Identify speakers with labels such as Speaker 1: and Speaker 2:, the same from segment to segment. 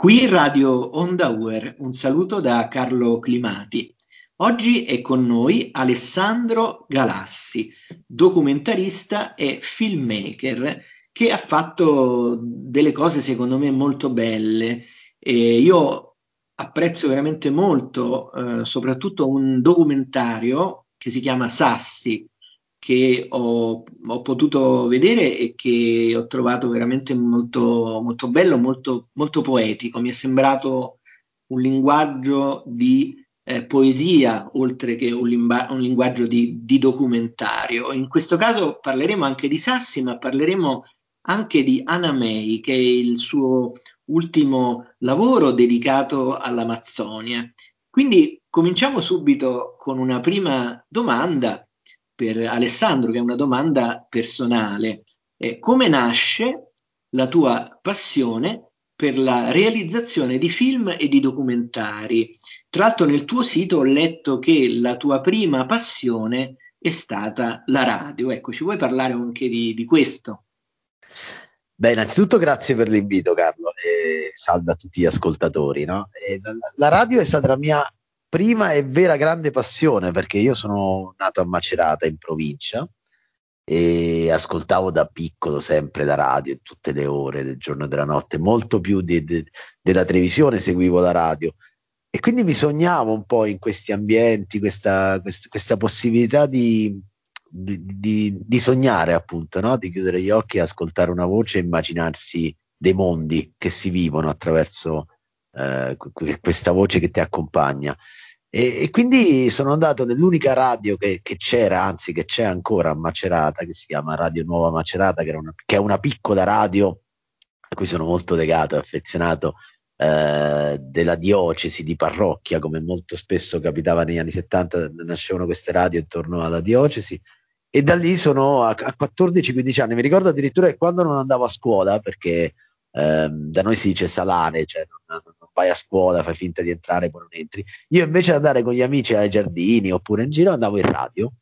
Speaker 1: Qui Radio Onda Uer, un saluto da Carlo Climati. Oggi è con noi Alessandro Galassi, documentarista e filmmaker che ha fatto delle cose secondo me molto belle. E io apprezzo veramente molto eh, soprattutto un documentario che si chiama Sassi, che ho, ho, potuto vedere e che ho trovato veramente molto, molto bello, molto, molto poetico. Mi è sembrato un linguaggio di eh, poesia oltre che un, limba- un linguaggio di, di, documentario. In questo caso parleremo anche di Sassi, ma parleremo anche di Anna May, che è il suo ultimo lavoro dedicato all'Amazzonia. Quindi cominciamo subito con una prima domanda per Alessandro, che è una domanda personale. Eh, come nasce la tua passione per la realizzazione di film e di documentari? Tra l'altro nel tuo sito ho letto che la tua prima passione è stata la radio. Ecco, ci vuoi parlare anche di, di questo?
Speaker 2: Beh, innanzitutto grazie per l'invito Carlo e salve a tutti gli ascoltatori. No? La, la radio è stata la mia prima e vera grande passione perché io sono nato a Macerata in provincia e ascoltavo da piccolo sempre la radio tutte le ore del giorno e della notte, molto più di, di, della televisione seguivo la radio e quindi mi sognavo un po' in questi ambienti, questa, questa, questa possibilità di, di, di, sognare appunto, no? di chiudere gli occhi, ascoltare una voce e immaginarsi dei mondi che si vivono attraverso eh, questa voce che ti accompagna. E, e, quindi sono andato nell'unica radio che, che, c'era, anzi che c'è ancora a Macerata, che si chiama Radio Nuova Macerata, che, una, che è una piccola radio a cui sono molto legato e affezionato eh, della diocesi di parrocchia, come molto spesso capitava negli anni 70, nascevano queste radio intorno alla diocesi. E da lì sono a, a 14-15 anni. Mi ricordo addirittura che quando non andavo a scuola, perché ehm, da noi si dice salare, cioè non, non, vai a scuola, fai finta di entrare e poi non entri. Io invece di andare con gli amici ai giardini oppure in giro andavo in radio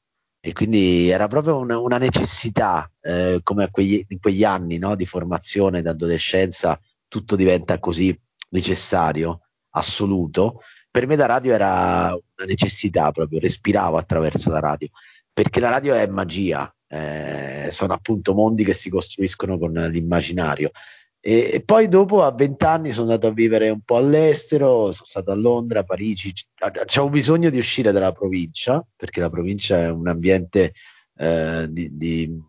Speaker 2: e quindi era proprio una, una necessità, eh, come quegli, in quegli anni no, di formazione, d'adolescenza, tutto diventa così necessario, assoluto. Per me la radio era una necessità proprio, respiravo attraverso la radio, perché la radio è magia, eh, sono appunto mondi che si costruiscono con l'immaginario. E, e, poi dopo a vent'anni sono andato a vivere un po' all'estero, sono stato a Londra, a Parigi, avevo bisogno di uscire dalla provincia, perché la provincia è un ambiente eh, di, di,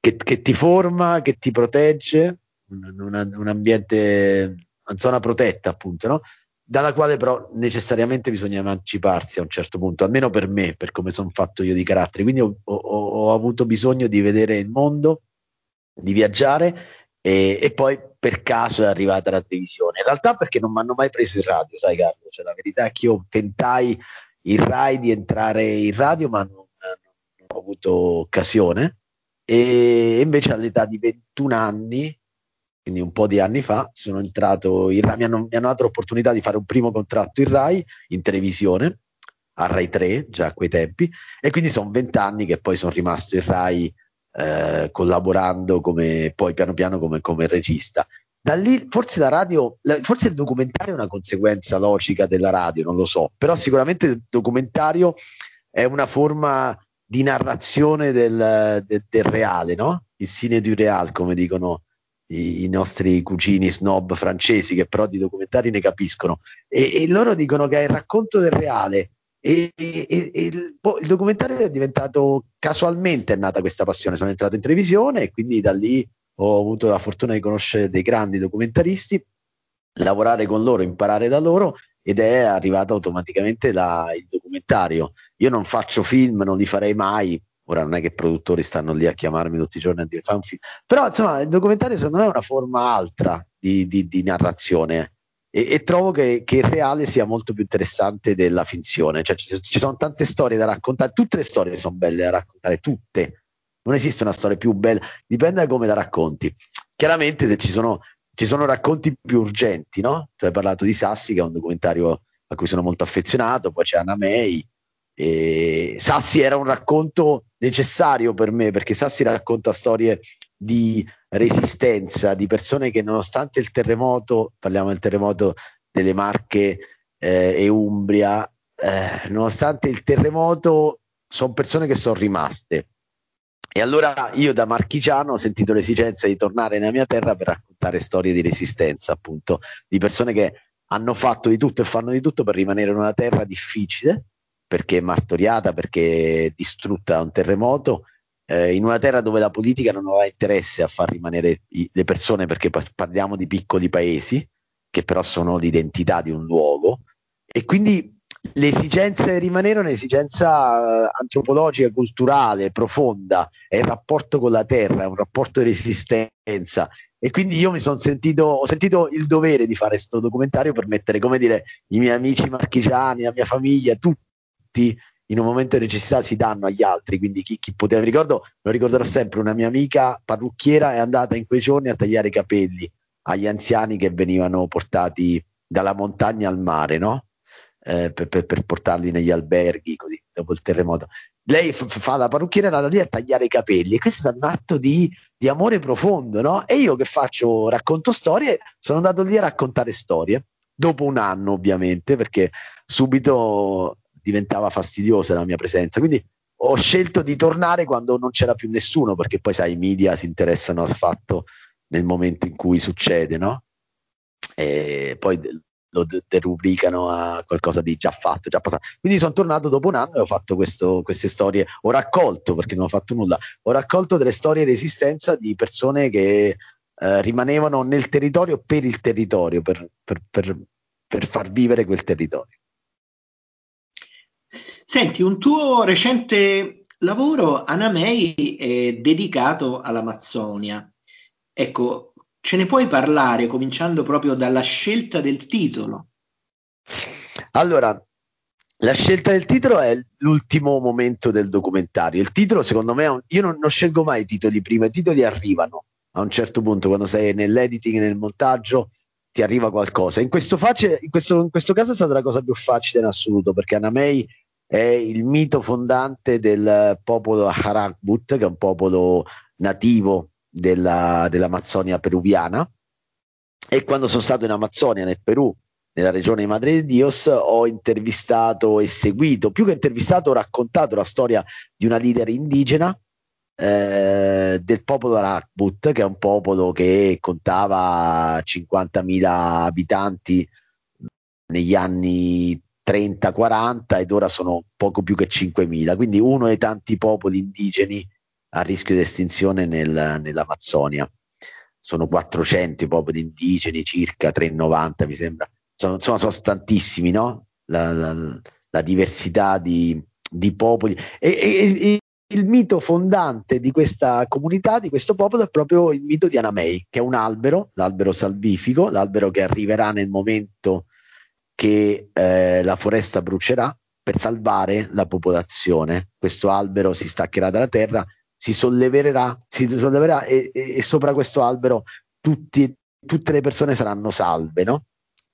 Speaker 2: che, che, ti forma, che ti protegge, un, un, un ambiente, una zona protetta appunto, no? dalla quale però necessariamente bisogna emanciparsi a un certo punto, almeno per me, per come sono fatto io di carattere. Quindi ho, ho, ho avuto bisogno di vedere il mondo, di viaggiare e, e, poi per caso è arrivata la televisione. In realtà perché non mi hanno mai preso in radio, sai Carlo? Cioè, la verità è che io tentai il RAI di entrare in radio, ma non, non ho avuto occasione. E invece all'età di 21 anni, quindi un po' di anni fa, sono entrato in RAI, mi hanno, mi hanno dato l'opportunità di fare un primo contratto in RAI, in televisione, a RAI 3, già a quei tempi, e quindi sono 20 anni che poi sono rimasto in RAI eh, collaborando come, poi piano piano come, come regista. Da lì forse la radio, forse il documentario è una conseguenza logica della radio, non lo so, però sicuramente il documentario è una forma di narrazione del, del, del reale, no? Il cine du real, come dicono i, i, nostri cugini snob francesi, che però di documentari ne capiscono. E, e loro dicono che è il racconto del reale e, e, e il, il, documentario è diventato casualmente è nata questa passione. Sono entrato in televisione e quindi da lì ho avuto la fortuna di conoscere dei grandi documentaristi, lavorare con loro, imparare da loro ed è arrivato automaticamente la, il documentario. Io non faccio film, non li farei mai. Ora non è che i produttori stanno lì a chiamarmi tutti i giorni a dire fa un film, però insomma il documentario secondo me è una forma altra di, di, di narrazione e, e trovo che, che, il reale sia molto più interessante della finzione. Cioè, ci, ci, sono tante storie da raccontare, tutte le storie sono belle da raccontare, tutte. Non esiste una storia più bella, dipende da come la racconti. Chiaramente se ci sono, ci sono racconti più urgenti, no? Tu hai parlato di Sassi, che è un documentario a cui sono molto affezionato, poi c'è Anna May. E Sassi era un racconto necessario per me perché Sassi racconta storie di resistenza, di persone che nonostante il terremoto, parliamo del terremoto delle Marche eh, e Umbria, eh, nonostante il terremoto, sono persone che sono rimaste. E allora io da marchigiano ho sentito l'esigenza di tornare nella mia terra per raccontare storie di resistenza, appunto, di persone che hanno fatto di tutto e fanno di tutto per rimanere in una terra difficile, perché martoriata, perché distrutta da un terremoto, eh, in una terra dove la politica non aveva interesse a far rimanere i, le persone, perché parliamo di piccoli paesi, che però sono l'identità di un luogo, e quindi l'esigenza di rimanere è un'esigenza eh, antropologica, culturale, profonda, è il rapporto con la terra, è un rapporto di resistenza. E quindi io mi sono sentito, ho sentito il dovere di fare questo documentario per mettere, come dire, i miei amici marchigiani, la mia famiglia, tutti in un momento di necessità si danno agli altri, quindi chi, chi poteva, mi ricordo, lo ricorderò sempre, una mia amica parrucchiera è andata in quei giorni a tagliare i capelli agli anziani che venivano portati dalla montagna al mare, no? Eh, per, per, portarli negli alberghi così dopo il terremoto. Lei f- fa la parrucchiera, è andata lì a tagliare i capelli e questo è stato un atto di, di amore profondo, no? E io che faccio, racconto storie, sono andato lì a raccontare storie, dopo un anno ovviamente, perché subito diventava fastidiosa la mia presenza. Quindi ho scelto di tornare quando non c'era più nessuno, perché poi sai, i media si interessano al fatto nel momento in cui succede, no? E poi lo derubricano a qualcosa di già fatto, già passato. Quindi sono tornato dopo un anno e ho fatto questo, queste storie, ho raccolto, perché non ho fatto nulla, ho raccolto delle storie di resistenza di persone che eh, rimanevano nel territorio per il territorio, per, per, per, per far vivere quel territorio.
Speaker 1: Senti, un tuo recente lavoro, Anamei, è dedicato all'Amazzonia. Ecco, Ce ne puoi parlare cominciando proprio dalla scelta del titolo?
Speaker 2: Allora, la scelta del titolo è l'ultimo momento del documentario. Il titolo, secondo me, un... io non, non, scelgo mai i titoli prima, i titoli arrivano a un certo punto, quando sei nell'editing, nel montaggio, ti arriva qualcosa. In questo, face... in questo, in questo caso è stata la cosa più facile in assoluto, perché Anamei è il mito fondante del popolo Harakbut, che è un popolo nativo della, dell'Amazzonia peruviana. E quando sono stato in Amazzonia, nel Perù, nella regione di Madre de Dios, ho intervistato e seguito, più che intervistato, ho raccontato la storia di una leader indigena eh, del popolo Arakbut, che è un popolo che contava 50.000 abitanti negli anni 30-40 ed ora sono poco più che 5.000, quindi uno dei tanti popoli indigeni a rischio di estinzione nel, nell'Amazzonia. Sono 400 i popoli indigeni, circa 390 mi sembra. Sono, insomma, sono tantissimi, no? La, la, la diversità di, di popoli. E, e, e, il mito fondante di questa comunità, di questo popolo, è proprio il mito di Anamei, che è un albero, l'albero salvifico, l'albero che arriverà nel momento che eh, la foresta brucerà per salvare la popolazione. Questo albero si staccherà dalla terra si solleverà, si solleverà e, e, sopra questo albero tutti, tutte le persone saranno salve, no?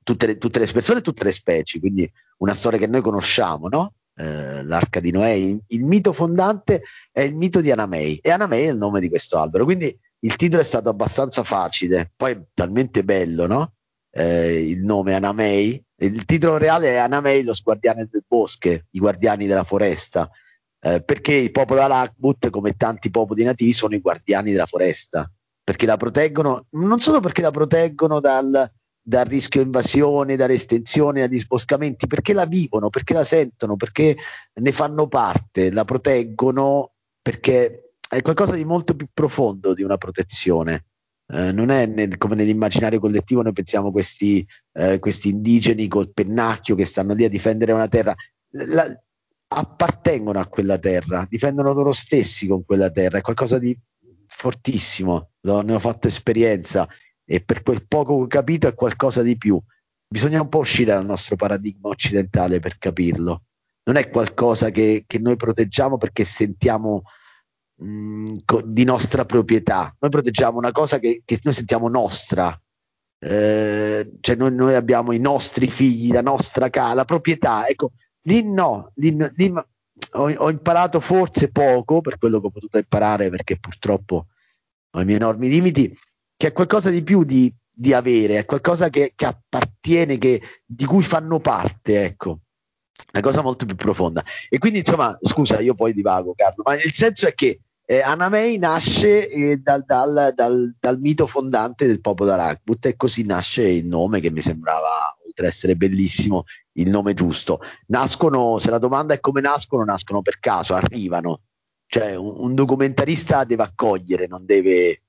Speaker 2: Tutte le, tutte le, persone e tutte le specie, quindi una storia che noi conosciamo, no? Eh, l'arca di Noè, il, il, mito fondante è il mito di Anamei e Anamei è il nome di questo albero, quindi il titolo è stato abbastanza facile, poi talmente bello, no? Eh, il nome Anamei, il titolo reale è Anamei, lo guardiani del bosco, i guardiani della foresta, eh, perché il popolo Alakmut, come tanti popoli nativi, sono i guardiani della foresta, perché la proteggono, non solo perché la proteggono dal, dal rischio invasione, dalle estensioni, dagli sboscamenti, perché la vivono, perché la sentono, perché ne fanno parte, la proteggono perché è qualcosa di molto più profondo di una protezione. Eh, non è nel, come nell'immaginario collettivo noi pensiamo questi, eh, questi indigeni col pennacchio che stanno lì a difendere una terra. La, appartengono a quella terra, difendono loro stessi con quella terra, è qualcosa di fortissimo, ne ho fatto esperienza e per quel poco che ho capito è qualcosa di più. Bisogna un po' uscire dal nostro paradigma occidentale per capirlo. Non è qualcosa che, che noi proteggiamo perché sentiamo mh, mm, di nostra proprietà. Noi proteggiamo una cosa che, che noi sentiamo nostra. Eh, cioè noi, noi, abbiamo i nostri figli, la nostra casa, la proprietà. Ecco, Lì no, lì, lì ho, ho, imparato forse poco per quello che ho potuto imparare perché purtroppo ai miei enormi limiti, che è qualcosa di più di, di avere, è qualcosa che, che appartiene, che, di cui fanno parte, ecco una cosa molto più profonda. E quindi, insomma, scusa, io poi divago, Carlo, ma il senso è che eh, Anna May nasce eh, dal, dal, dal, dal, mito fondante del popolo Aragbut e così nasce il nome che mi sembrava, oltre ad essere bellissimo, il nome giusto. Nascono, se la domanda è come nascono, nascono per caso, arrivano. Cioè un, un documentarista deve accogliere, non deve,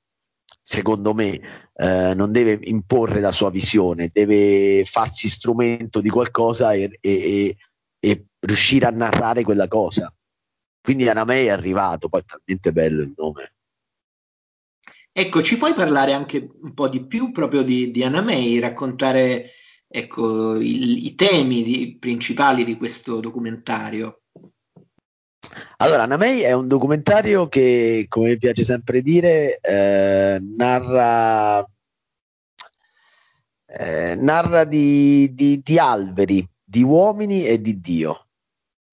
Speaker 2: secondo me, eh, non deve imporre la sua visione, deve farsi strumento di qualcosa e, e, e riuscire a narrare quella cosa. Quindi Anamei è arrivato, poi è talmente bello il nome.
Speaker 1: Ecco, ci puoi parlare anche un po' di più proprio di, di Anamei, raccontare ecco, il, i temi di, principali di questo documentario?
Speaker 2: Allora, Anamei è un documentario che, come mi piace sempre dire, eh, narra, eh, narra di, di, di alberi, di uomini e di Dio.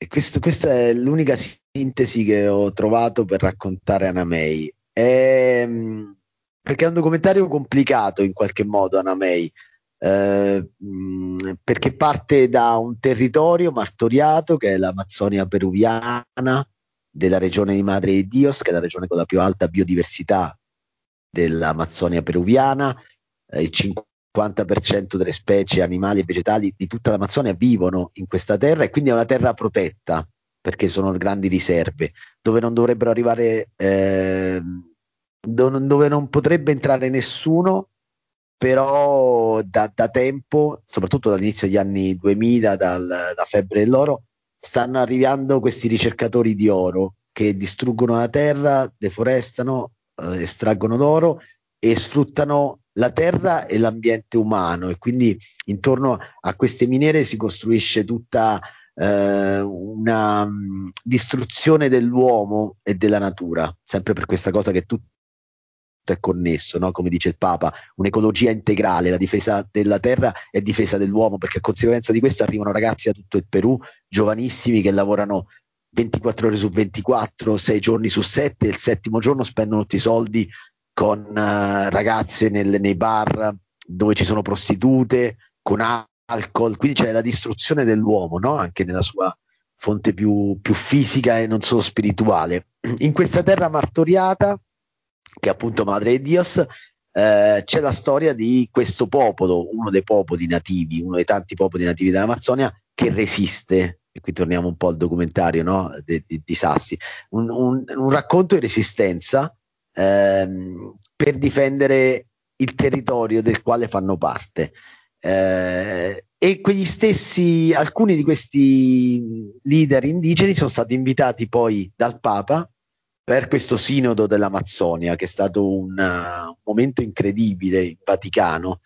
Speaker 2: Questo, questa è l'unica sintesi che ho trovato per raccontare Anna May. È, ehm, perché è un documentario complicato in qualche modo, Anna May, eh, perché parte da un territorio martoriato che è l'Amazzonia peruviana della regione di Madre di Dios, che è la regione con la più alta biodiversità dell'Amazzonia peruviana. Eh, il 50% delle specie animali e vegetali di tutta l'Amazzonia vivono in questa terra e quindi è una terra protetta perché sono grandi riserve dove non dovrebbero arrivare eh, dove non potrebbe entrare nessuno però da, da, tempo soprattutto dall'inizio degli anni 2000 dal, da febbre dell'oro stanno arrivando questi ricercatori di oro che distruggono la terra deforestano eh, estraggono l'oro e sfruttano la terra e l'ambiente umano e quindi intorno a queste miniere si costruisce tutta eh, una um, distruzione dell'uomo e della natura, sempre per questa cosa che tutto è connesso, no? come dice il Papa, un'ecologia integrale, la difesa della terra e difesa dell'uomo, perché a conseguenza di questo arrivano ragazzi da tutto il Perù, giovanissimi che lavorano 24 ore su 24, 6 giorni su 7 e il settimo giorno spendono tutti i soldi con uh, ragazze nel, nei bar dove ci sono prostitute, con alcol, quindi c'è la distruzione dell'uomo, no? anche nella sua fonte più, più fisica e non solo spirituale. In questa terra martoriata, che è appunto Madre di Dios, eh, c'è la storia di questo popolo, uno dei popoli nativi, uno dei tanti popoli nativi dell'Amazzonia, che resiste. E qui torniamo un po' al documentario no? di, di, di Sassi, un, un, un racconto di resistenza ehm, per difendere il territorio del quale fanno parte. Eh, e quegli stessi, alcuni di questi leader indigeni sono stati invitati poi dal Papa per questo sinodo dell'Amazzonia, che è stato un, uh, momento incredibile in Vaticano.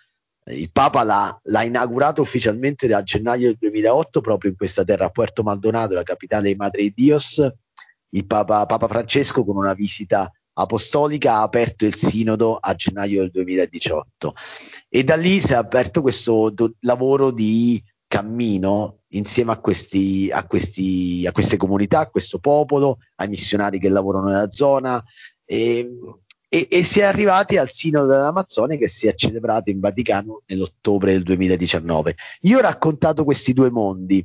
Speaker 2: Il Papa l'ha, l'ha, inaugurato ufficialmente a gennaio del 2008 proprio in questa terra, a Puerto Maldonado, la capitale di Madre di Dios. Il Papa, Papa Francesco con una visita apostolica ha aperto il sinodo a gennaio del 2018 e da lì si è aperto questo do- lavoro di cammino insieme a, questi, a, questi, a queste comunità, a questo popolo, ai missionari che lavorano nella zona e, e, e si è arrivati al sinodo dell'Amazzonia che si è celebrato in Vaticano nell'ottobre del 2019. Io ho raccontato questi due mondi,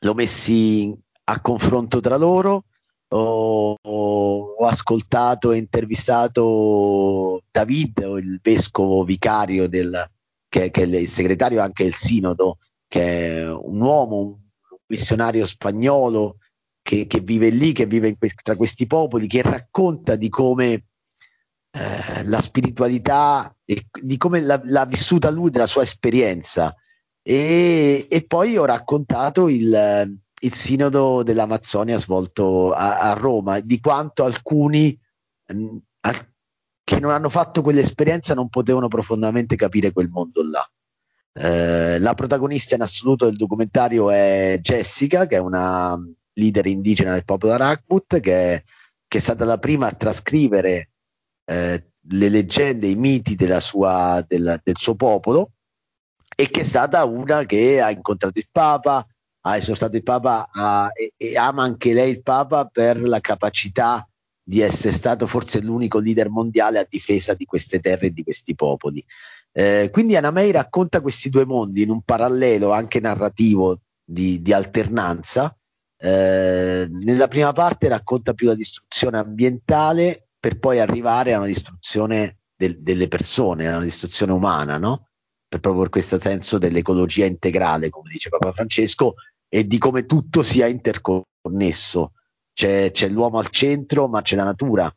Speaker 2: l'ho messi a confronto tra loro ho, ascoltato e intervistato David, il vescovo vicario del, che, che, è il segretario anche del sinodo, che è un uomo, un missionario spagnolo che, che vive lì, che vive que- tra questi popoli, che racconta di come eh, la spiritualità e di come l'ha, l'ha, vissuta lui, della sua esperienza. E, e poi ho raccontato il, il sinodo dell'Amazzonia svolto a, a Roma, di quanto alcuni mh, mm, al, che non hanno fatto quell'esperienza non potevano profondamente capire quel mondo là. Eh, la protagonista in assoluto del documentario è Jessica, che è una leader indigena del popolo Arakput, che, che è stata la prima a trascrivere eh, le leggende, i miti sua, del, del suo popolo e che è stata una che ha incontrato il Papa, ha esortato il Papa a, e, e, ama anche lei il Papa per la capacità di essere stato forse l'unico leader mondiale a difesa di queste terre e di questi popoli. Eh, quindi Anamei racconta questi due mondi in un parallelo anche narrativo di, di alternanza. Eh, nella prima parte racconta più la distruzione ambientale per poi arrivare a una distruzione del, delle persone, a una distruzione umana, no? Per proprio per questo senso dell'ecologia integrale, come dice Papa Francesco, e di come tutto sia interconnesso. C'è, c'è l'uomo al centro, ma c'è la natura.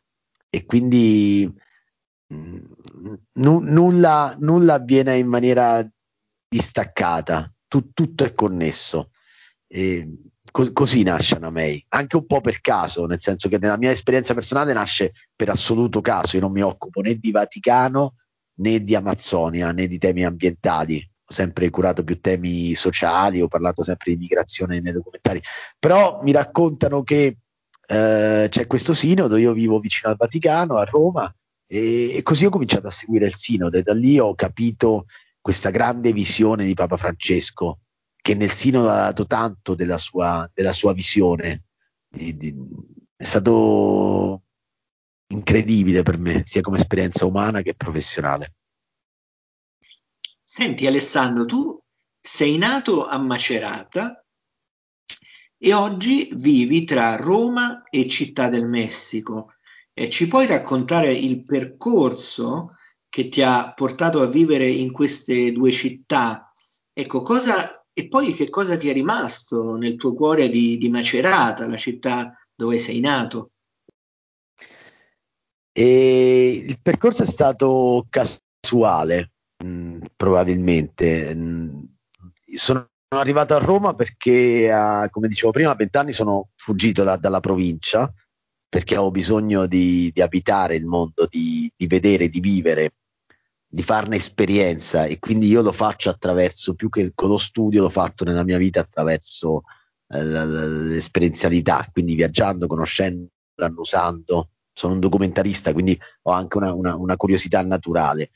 Speaker 2: E quindi n- nulla, nulla avviene in maniera distaccata, tu, tutto è connesso. E co- così nasce Anamei, anche un po' per caso, nel senso che nella mia esperienza personale nasce per assoluto caso, io non mi occupo né di Vaticano né di Amazzonia né di temi ambientali, sempre curato più temi sociali, ho parlato sempre di migrazione nei miei documentari, però mi raccontano che eh, c'è questo sinodo, io vivo vicino al Vaticano, a Roma, e, e così ho cominciato a seguire il sinodo e da lì ho capito questa grande visione di Papa Francesco che nel Sinodo ha dato tanto della sua, della sua visione. Di, di, è stato incredibile per me, sia come esperienza umana che professionale.
Speaker 1: Senti Alessandro, tu sei nato a Macerata e oggi vivi tra Roma e Città del Messico. E ci puoi raccontare il percorso che ti ha portato a vivere in queste due città? Ecco, cosa e poi che cosa ti è rimasto nel tuo cuore di, di Macerata, la città dove sei nato?
Speaker 2: E il percorso è stato casuale, mm, probabilmente. Mh, mm, sono arrivato a Roma perché, a, come dicevo prima, a vent'anni sono fuggito da, dalla provincia perché avevo bisogno di, di abitare il mondo, di, di vedere, di vivere di farne esperienza e quindi io lo faccio attraverso, più che con lo studio, l'ho fatto nella mia vita attraverso eh, l'esperienzialità, quindi viaggiando, conoscendo, annusando. Sono un documentarista, quindi ho anche una, una, una curiosità naturale.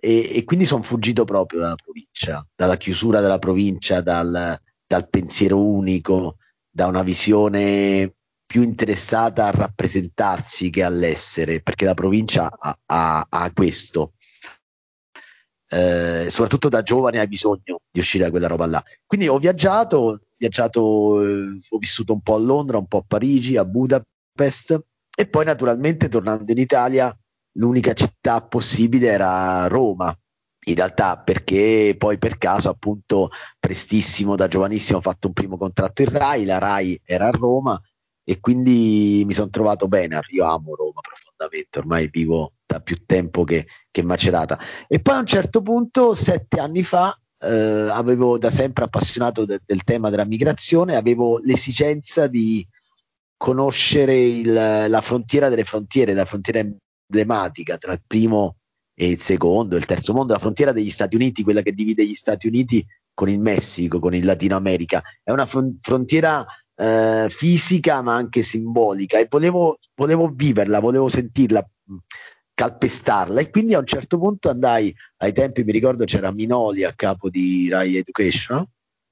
Speaker 2: E, e quindi sono fuggito proprio dalla provincia, dalla chiusura della provincia, dal, dal pensiero unico, da una visione più interessata a rappresentarsi che all'essere, perché la provincia ha, ha, ha questo, eh, soprattutto da giovane hai bisogno di uscire da quella roba là. Quindi ho viaggiato, viaggiato eh, ho vissuto un po' a Londra, un po' a Parigi, a Budapest e poi naturalmente tornando in Italia l'unica città possibile era Roma. In realtà perché poi per caso appunto prestissimo da giovanissimo ho fatto un primo contratto in Rai, la Rai era a Roma e quindi mi sono trovato bene, io amo Roma profondamente, ormai vivo da più tempo che, che Macerata. E poi a un certo punto, sette anni fa, eh, avevo da sempre appassionato de- del tema della migrazione, avevo l'esigenza di conoscere il, la frontiera delle frontiere, la frontiera emblematica tra il primo e il secondo, il terzo mondo, la frontiera degli Stati Uniti, quella che divide gli Stati Uniti con il Messico, con il Latino America. È una frontiera eh, fisica ma anche simbolica. E volevo, volevo viverla, volevo sentirla, calpestarla. E quindi a un certo punto andai, ai tempi mi ricordo c'era Minoli a capo di Rai Education,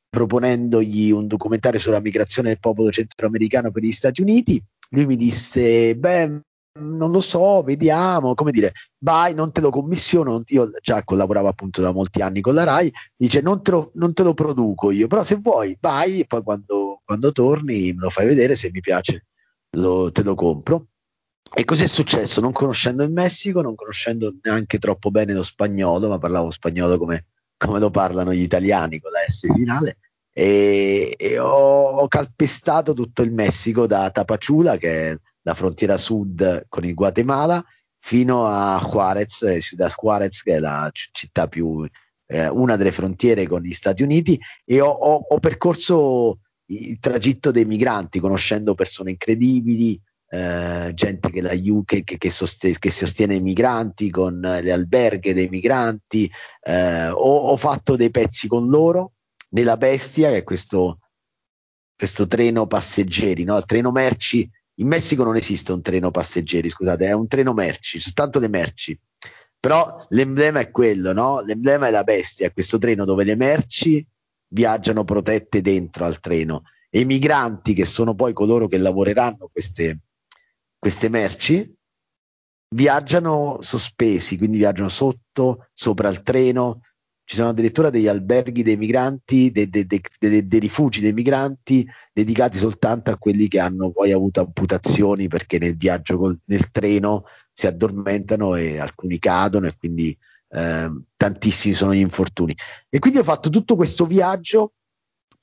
Speaker 2: proponendogli un documentario sulla migrazione del popolo centroamericano per gli Stati Uniti, lui mi disse, beh, non lo so, vediamo, come dire, vai, non te lo commissiono, io già collaboravo appunto da molti anni con la RAI, dice non te lo, non te lo produco io, però se vuoi vai e poi quando, quando torni me lo fai vedere, se mi piace lo, te lo compro. E così è successo, non conoscendo il Messico, non conoscendo neanche troppo bene lo spagnolo, ma parlavo spagnolo come, come lo parlano gli italiani con la S finale, e, e ho, ho calpestato tutto il Messico da Tapachula, che è la frontiera sud con il Guatemala fino a Juarez, eh, Ciudad Juarez, che è la città più, eh, una delle frontiere con gli Stati Uniti, e ho, ho, ho percorso il tragitto dei migranti, conoscendo persone incredibili, eh, gente che, che, che, che, sostiene, che sostiene i migranti, con le alberghe dei migranti. Eh, ho, ho, fatto dei pezzi con loro nella Bestia, che è questo, questo treno passeggeri, no? il treno merci in Messico non esiste un treno passeggeri, scusate, è un treno merci, soltanto le merci. Però l'emblema è quello, no? L'emblema è la bestia, questo treno dove le merci viaggiano protette dentro al treno e i migranti, che sono poi coloro che lavoreranno queste, queste merci viaggiano sospesi, quindi viaggiano sotto, sopra il treno, ci sono addirittura degli alberghi dei migranti, dei, dei, dei, dei, rifugi dei migranti dedicati soltanto a quelli che hanno poi avuto amputazioni perché nel viaggio col, nel treno si addormentano e alcuni cadono e quindi eh, tantissimi sono gli infortuni. E quindi ho fatto tutto questo viaggio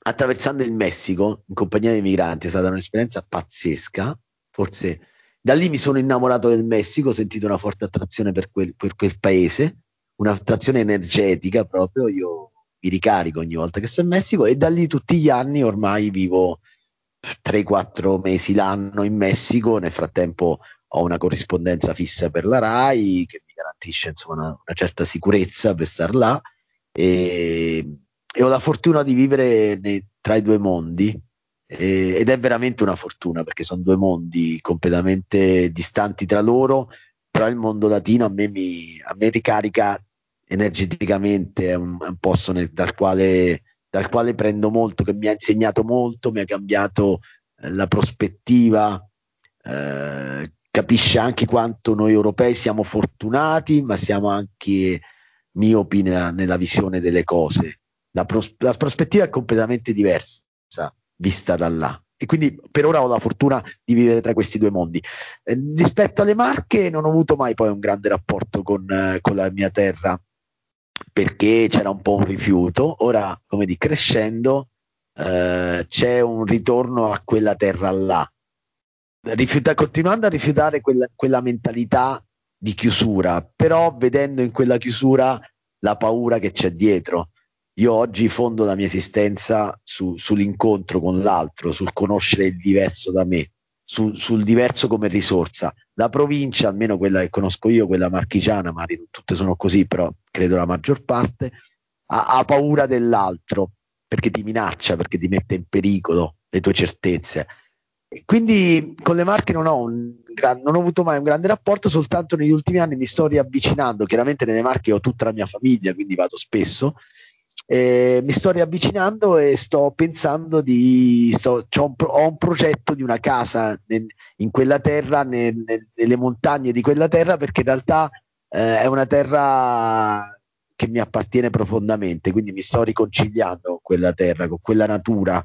Speaker 2: attraversando il Messico in compagnia dei migranti, è stata un'esperienza pazzesca, forse da lì mi sono innamorato del Messico, ho sentito una forte attrazione per quel, per quel paese un'attrazione energetica proprio, io mi ricarico ogni volta che sono in Messico e da lì tutti gli anni ormai vivo 3-4 mesi l'anno in Messico, nel frattempo ho una corrispondenza fissa per la RAI che mi garantisce insomma, una, una certa sicurezza per star là e, e ho la fortuna di vivere nei, tra i due mondi e, ed è veramente una fortuna perché sono due mondi completamente distanti tra loro però il mondo latino a me, mi, a me ricarica energeticamente, è un, è un posto nel, dal, quale, dal, quale, prendo molto, che mi ha insegnato molto, mi ha cambiato eh, la prospettiva, eh, capisce anche quanto noi europei siamo fortunati, ma siamo anche miopi nella, nella visione delle cose. La, pros- la prospettiva è completamente diversa vista da là e quindi per ora ho la fortuna di vivere tra questi due mondi. Eh, rispetto alle Marche non ho avuto mai poi un grande rapporto con, eh, con, la mia terra perché c'era un po' un rifiuto, ora come di crescendo eh, c'è un ritorno a quella terra là, Rifiuta, continuando a rifiutare quella, quella mentalità di chiusura, però vedendo in quella chiusura la paura che c'è dietro. Io oggi fondo la mia esistenza su, sull'incontro con l'altro, sul conoscere il diverso da me, sul, sul, diverso come risorsa. La provincia, almeno quella che conosco io, quella marchigiana, ma tutte sono così, però credo la maggior parte, ha, ha paura dell'altro perché ti minaccia, perché ti mette in pericolo le tue certezze. Quindi con le marche non ho, un, non ho avuto mai un grande rapporto, soltanto negli ultimi anni mi sto riavvicinando. Chiaramente nelle marche ho tutta la mia famiglia, quindi vado spesso eh, mi sto riavvicinando e sto pensando di sto, un, ho un progetto di una casa nel, in quella terra, nel, nel, nelle montagne di quella terra, perché in realtà eh, è una terra che mi appartiene profondamente, quindi mi sto riconciliando con quella terra, con quella natura.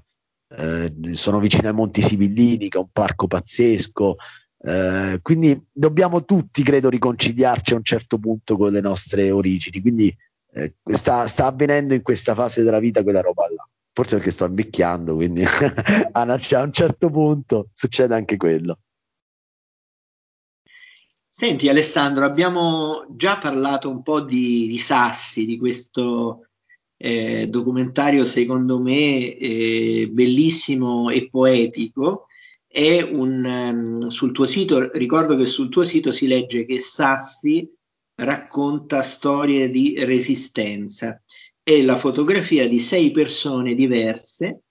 Speaker 2: Eh, sono vicino ai Monti Sibillini, che è un parco pazzesco. Eh, quindi dobbiamo tutti, credo, riconciliarci a un certo punto con le nostre origini. Quindi eh, sta, sta, avvenendo in questa fase della vita quella roba là. Forse perché sto invecchiando, quindi a un certo punto succede anche quello.
Speaker 1: Senti Alessandro, abbiamo già parlato un po' di, di Sassi, di questo eh, documentario secondo me eh, bellissimo e poetico. Un, um, sul tuo sito, ricordo che sul tuo sito si legge che Sassi racconta storie di resistenza. È la fotografia di sei persone diverse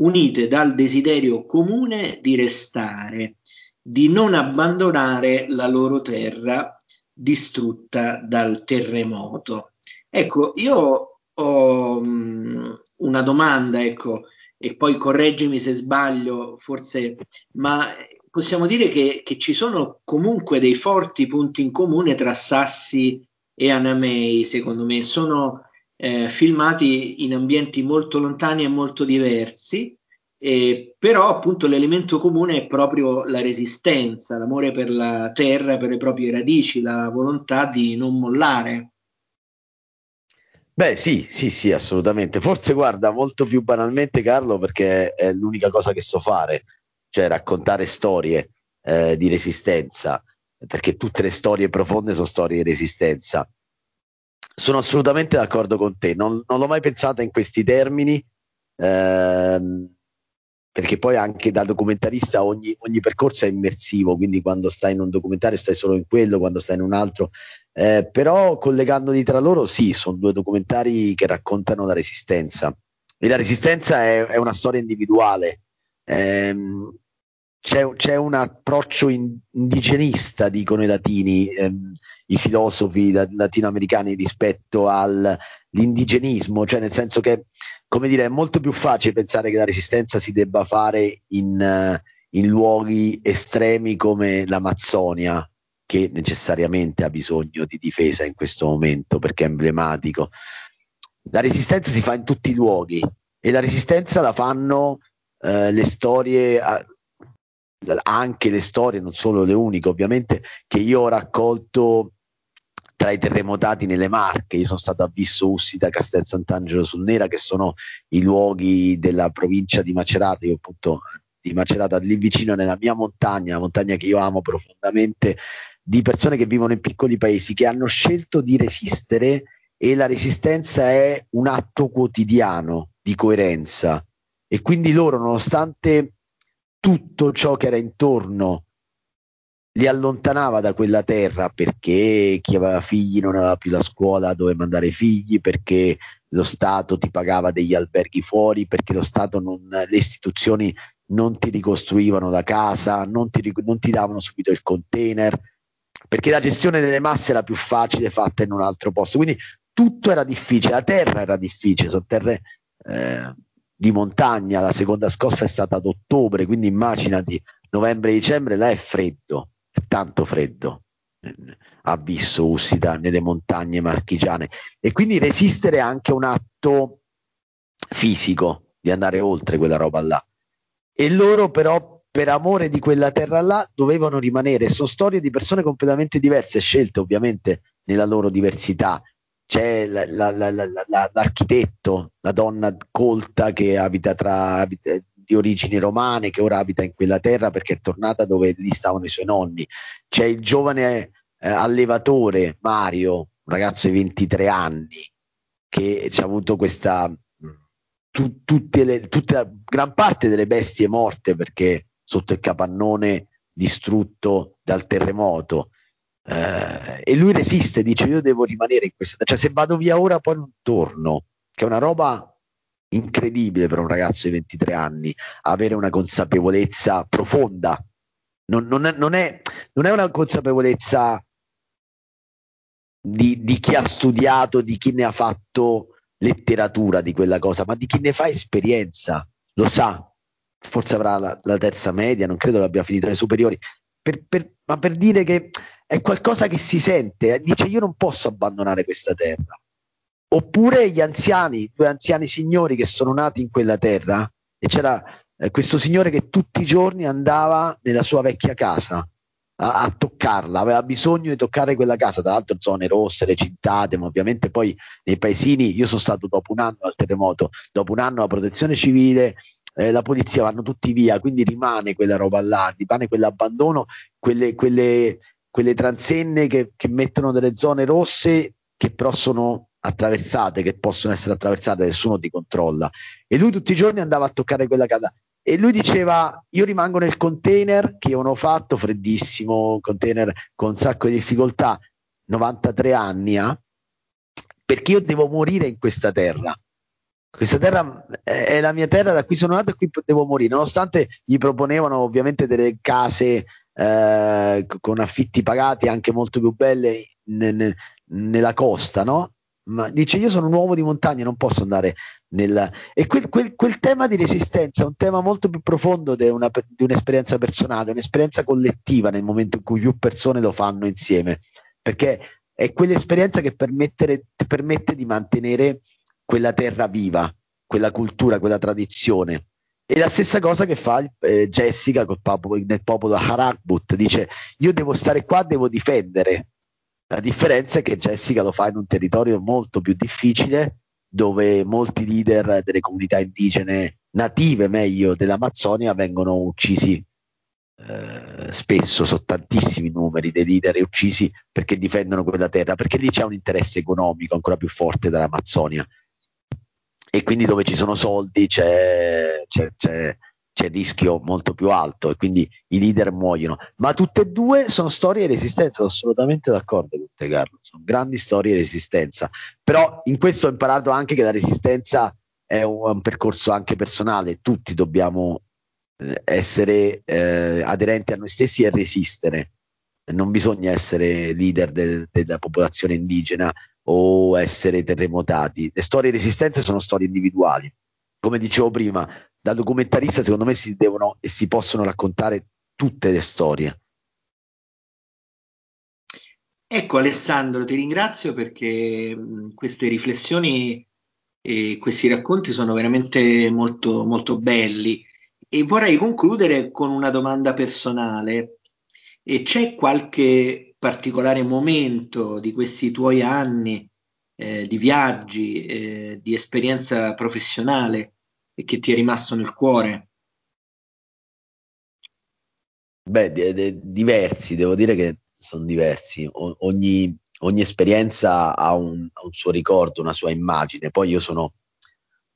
Speaker 1: unite dal desiderio comune di restare, di non abbandonare la loro terra distrutta dal terremoto. Ecco, io ho um, una domanda, ecco, e poi correggimi se sbaglio, forse, ma possiamo dire che, che, ci sono comunque dei forti punti in comune tra Sassi e Anamei, secondo me. Sono eh, filmati in ambienti molto lontani e molto diversi, eh, però appunto l'elemento comune è proprio la resistenza, l'amore per la terra, per le proprie radici, la volontà di non mollare.
Speaker 2: Beh, sì, sì, sì, assolutamente. Forse guarda, molto più banalmente, Carlo, perché è l'unica cosa che so fare cioè raccontare storie eh, di resistenza, perché tutte le storie profonde sono storie di resistenza. Sono assolutamente d'accordo con te, non, non l'ho mai pensata in questi termini, ehm, perché poi anche da documentarista ogni, ogni, percorso è immersivo, quindi quando stai in un documentario stai solo in quello, quando stai in un altro, eh, però collegandoli tra loro sì, sono due documentari che raccontano la resistenza. E la resistenza è, è una storia individuale. Ehm, c'è, c'è un approccio in, indigenista, dicono i latini, ehm, i filosofi latinoamericani rispetto all'indigenismo, cioè nel senso che, come dire, è molto più facile pensare che la resistenza si debba fare in, in luoghi estremi come l'Amazzonia, che necessariamente ha bisogno di difesa in questo momento perché è emblematico. La resistenza si fa in tutti i luoghi e la resistenza la fanno eh, le storie, anche le storie, non solo le uniche ovviamente, che io ho raccolto tra i terremotati nelle Marche. Io sono stato a Visso Ussita, Castel Sant'Angelo sul Nera, che sono i luoghi della provincia di Macerata. Io appunto di Macerata lì vicino nella mia montagna, la montagna che io amo profondamente, di persone che vivono in piccoli paesi che hanno scelto di resistere e la resistenza è un atto quotidiano di coerenza e quindi loro nonostante tutto ciò che era intorno li allontanava da quella terra perché chi aveva figli non aveva più la scuola dove mandare i figli, perché lo Stato ti pagava degli alberghi fuori, perché lo Stato non, le istituzioni non ti ricostruivano la casa, non ti, non ti davano subito il container, perché la gestione delle masse era più facile fatta in un altro posto. Quindi tutto era difficile, la terra era difficile, sono terre eh, di montagna, la seconda scossa è stata ad ottobre, quindi immaginati novembre-dicembre, là è freddo, tanto freddo. Ha visto Ussita nelle montagne marchigiane. E quindi resistere è anche un atto fisico di andare oltre quella roba là. E loro però per amore di quella terra là dovevano rimanere. Sono storie di persone completamente diverse scelte ovviamente nella loro diversità. C'è la, la, la, l'architetto, la donna colta che abita tra abita, di origini romane, che ora abita in quella terra perché è tornata dove gli stavano i suoi nonni. C'è il giovane eh, allevatore Mario, un ragazzo di 23 anni, che ha avuto questa tu, tutte le, tutta, gran parte delle bestie morte perché sotto il capannone distrutto dal terremoto eh, e lui resiste, dice io devo rimanere in questa, cioè se vado via ora poi non torno, che è una roba incredibile per un ragazzo di 23 anni, avere una consapevolezza profonda, non, non, è, non, è, non è, una consapevolezza di, di chi ha studiato, di chi ne ha fatto letteratura di quella cosa, ma di chi ne fa esperienza, lo sa, forse avrà la, la terza media, non credo che abbia finito le superiori, per, per, ma per dire che è qualcosa che si sente, dice io non posso abbandonare questa terra. Oppure gli anziani, due anziani signori che sono nati in quella terra e c'era eh, questo signore che tutti i giorni andava nella sua vecchia casa a, a, toccarla, aveva bisogno di toccare quella casa, tra l'altro zone rosse, recintate, ma ovviamente poi nei paesini, io sono stato dopo un anno al terremoto, dopo un anno la protezione civile, eh, la polizia vanno tutti via, quindi rimane quella roba là, rimane quell'abbandono, quelle, quelle, quelle transenne che, che mettono delle zone rosse che però sono attraversate, che possono essere attraversate, nessuno ti controlla. E lui tutti i giorni andava a toccare quella casa. E lui diceva: Io rimango nel container che io non ho fatto, freddissimo, container con un sacco di difficoltà, 93 anni, eh, perché io devo morire in questa terra. Questa terra è la mia terra da cui sono nato e qui devo morire, nonostante gli proponevano ovviamente delle case eh, con affitti pagati anche molto più belle n- nella costa, no? Ma dice io sono un uomo di montagna, non posso andare nel... E quel, quel, quel tema di resistenza è un tema molto più profondo di, una, di un'esperienza personale, un'esperienza collettiva nel momento in cui più persone lo fanno insieme, perché è quell'esperienza che permette di mantenere quella terra viva, quella cultura, quella tradizione. E la stessa cosa che fa eh, Jessica popolo, nel popolo Harakbut, dice io devo stare qua, devo difendere. La differenza è che Jessica lo fa in un territorio molto più difficile, dove molti leader delle comunità indigene native, meglio, dell'Amazzonia vengono uccisi eh, spesso, sono tantissimi numeri dei leader uccisi perché difendono quella terra, perché lì c'è un interesse economico ancora più forte dell'Amazzonia. E quindi dove ci sono soldi c'è, c'è, c'è, c'è, il rischio molto più alto e quindi i leader muoiono. Ma tutte e due sono storie di resistenza, sono assolutamente d'accordo con te Carlo, sono grandi storie di resistenza, però in questo ho imparato anche che la resistenza è un, un percorso anche personale, tutti dobbiamo eh, essere eh, aderenti a noi stessi e resistere. Non bisogna essere leader de, della popolazione indigena, o essere terremotati. Le storie di resistenza sono storie individuali. Come dicevo prima, da documentarista secondo me si devono e si possono raccontare tutte le storie.
Speaker 1: Ecco Alessandro, ti ringrazio perché queste riflessioni e questi racconti sono veramente molto, molto belli e vorrei concludere con una domanda personale. E c'è qualche particolare momento di questi tuoi anni eh, di viaggi, eh, di esperienza professionale che ti è rimasto nel cuore?
Speaker 2: Beh, di, di, diversi, devo dire che sono diversi. O, ogni, ogni, esperienza ha un, un, suo ricordo, una sua immagine. Poi io sono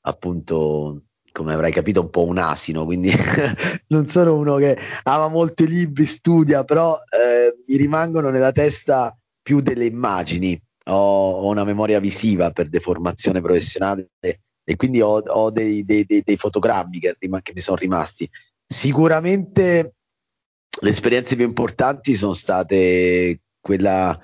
Speaker 2: appunto, come avrai capito, un po' un asino, quindi non sono uno che ama molti libri, studia, però eh, mi rimangono nella testa più delle immagini. Ho, ho una memoria visiva per deformazione professionale e quindi ho, ho dei, dei, dei, dei, fotogrammi che, che mi sono rimasti. Sicuramente le esperienze più importanti sono state quella,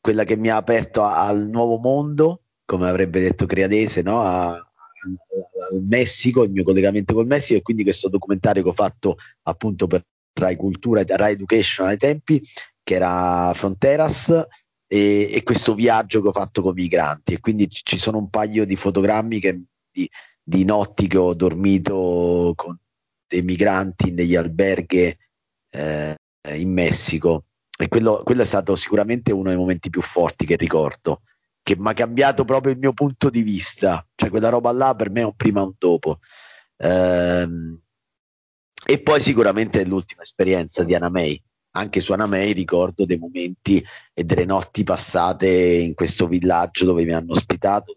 Speaker 2: quella che mi ha aperto a, al nuovo mondo, come avrebbe detto Criadese, no? a, al Messico, il mio collegamento col Messico e quindi questo documentario che ho fatto appunto per Rai Cultura e Rai Education ai tempi, che era Fronteras, e, e, questo viaggio che ho fatto con i migranti. E quindi ci sono un paio di fotogrammi che, di, di notti che ho dormito con dei migranti negli alberghi eh, in Messico e quello, quello, è stato sicuramente uno dei momenti più forti che ricordo, che mi ha cambiato proprio il mio punto di vista, cioè quella roba là per me è un prima e un dopo. Ehm, e poi sicuramente l'ultima esperienza di Anna May. Anche su Anna May ricordo dei momenti e delle notti passate in questo villaggio dove mi hanno ospitato,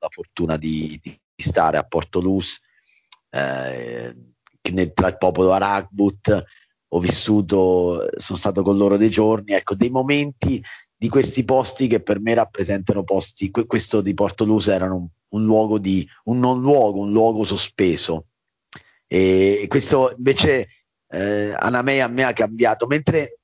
Speaker 2: la fortuna di, di stare a Porto Luz, eh, nel, tra il popolo Aragbut, ho vissuto, sono stato con loro dei giorni, ecco, dei momenti di questi posti che per me rappresentano posti, questo di Porto Lusa erano un, un luogo di, un non luogo, un luogo sospeso. E questo invece eh, Anamei a me ha cambiato, mentre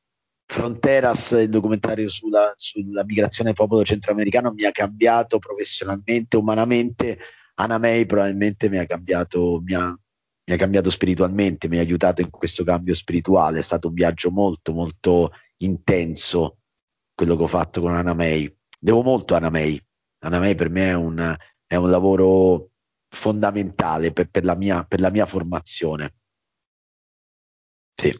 Speaker 2: Fronteras, il documentario sulla, sulla migrazione del popolo centroamericano, mi ha cambiato professionalmente, umanamente, Anamei probabilmente mi ha cambiato, mi ha, mi ha cambiato spiritualmente, mi ha aiutato in questo cambio spirituale. È stato un viaggio molto, molto intenso quello che ho fatto con Anna May. Devo molto a Anna May. Anna May per me è un, è un lavoro fondamentale per, per, la mia, per la mia formazione.
Speaker 1: Sì.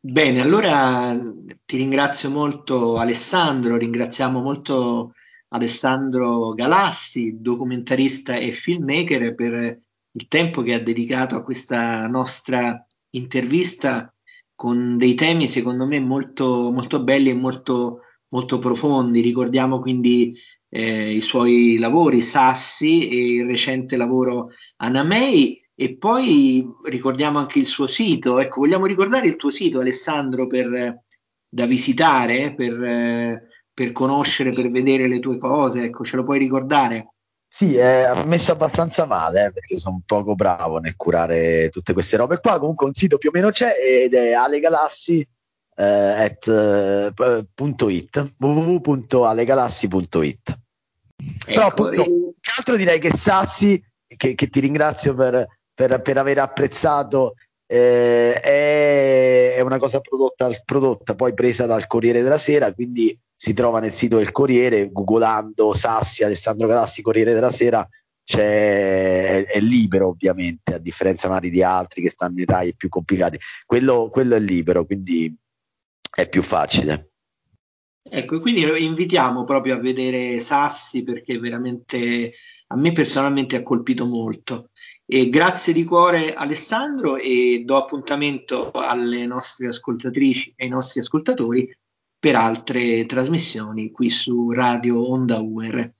Speaker 1: Bene, allora ti ringrazio molto Alessandro, ringraziamo molto Alessandro Galassi, documentarista e filmmaker, per il tempo che ha dedicato a questa nostra intervista con dei temi secondo me molto, molto belli e molto, molto profondi. Ricordiamo quindi eh, i suoi lavori Sassi e il recente lavoro Anamei e poi ricordiamo anche il suo sito. Ecco, vogliamo ricordare il tuo sito Alessandro per, da visitare, per, per conoscere, per vedere le tue cose. Ecco, ce lo puoi ricordare?
Speaker 2: Sì, è messo abbastanza male eh, perché sono poco bravo nel curare tutte queste robe qua. Comunque un sito più o meno c'è ed è alegalassi eh, eh, www.alegalassi.it. Ecco, Però appunto, e... che altro direi che Sassi, che, che ti ringrazio per, per, per aver apprezzato, eh, è, è, una cosa prodotta, prodotta poi presa dal Corriere della Sera, quindi si trova nel sito del Corriere, googolando Sassi, Alessandro Galassi, Corriere della Sera, è, è, libero ovviamente, a differenza magari di altri che stanno in Rai più complicati. Quello, quello è libero, quindi è più facile.
Speaker 1: Ecco, quindi lo invitiamo proprio a vedere Sassi perché veramente a me personalmente ha colpito molto. E grazie di cuore Alessandro e do appuntamento alle nostre ascoltatrici e ai nostri ascoltatori per altre trasmissioni qui su Radio Onda UR.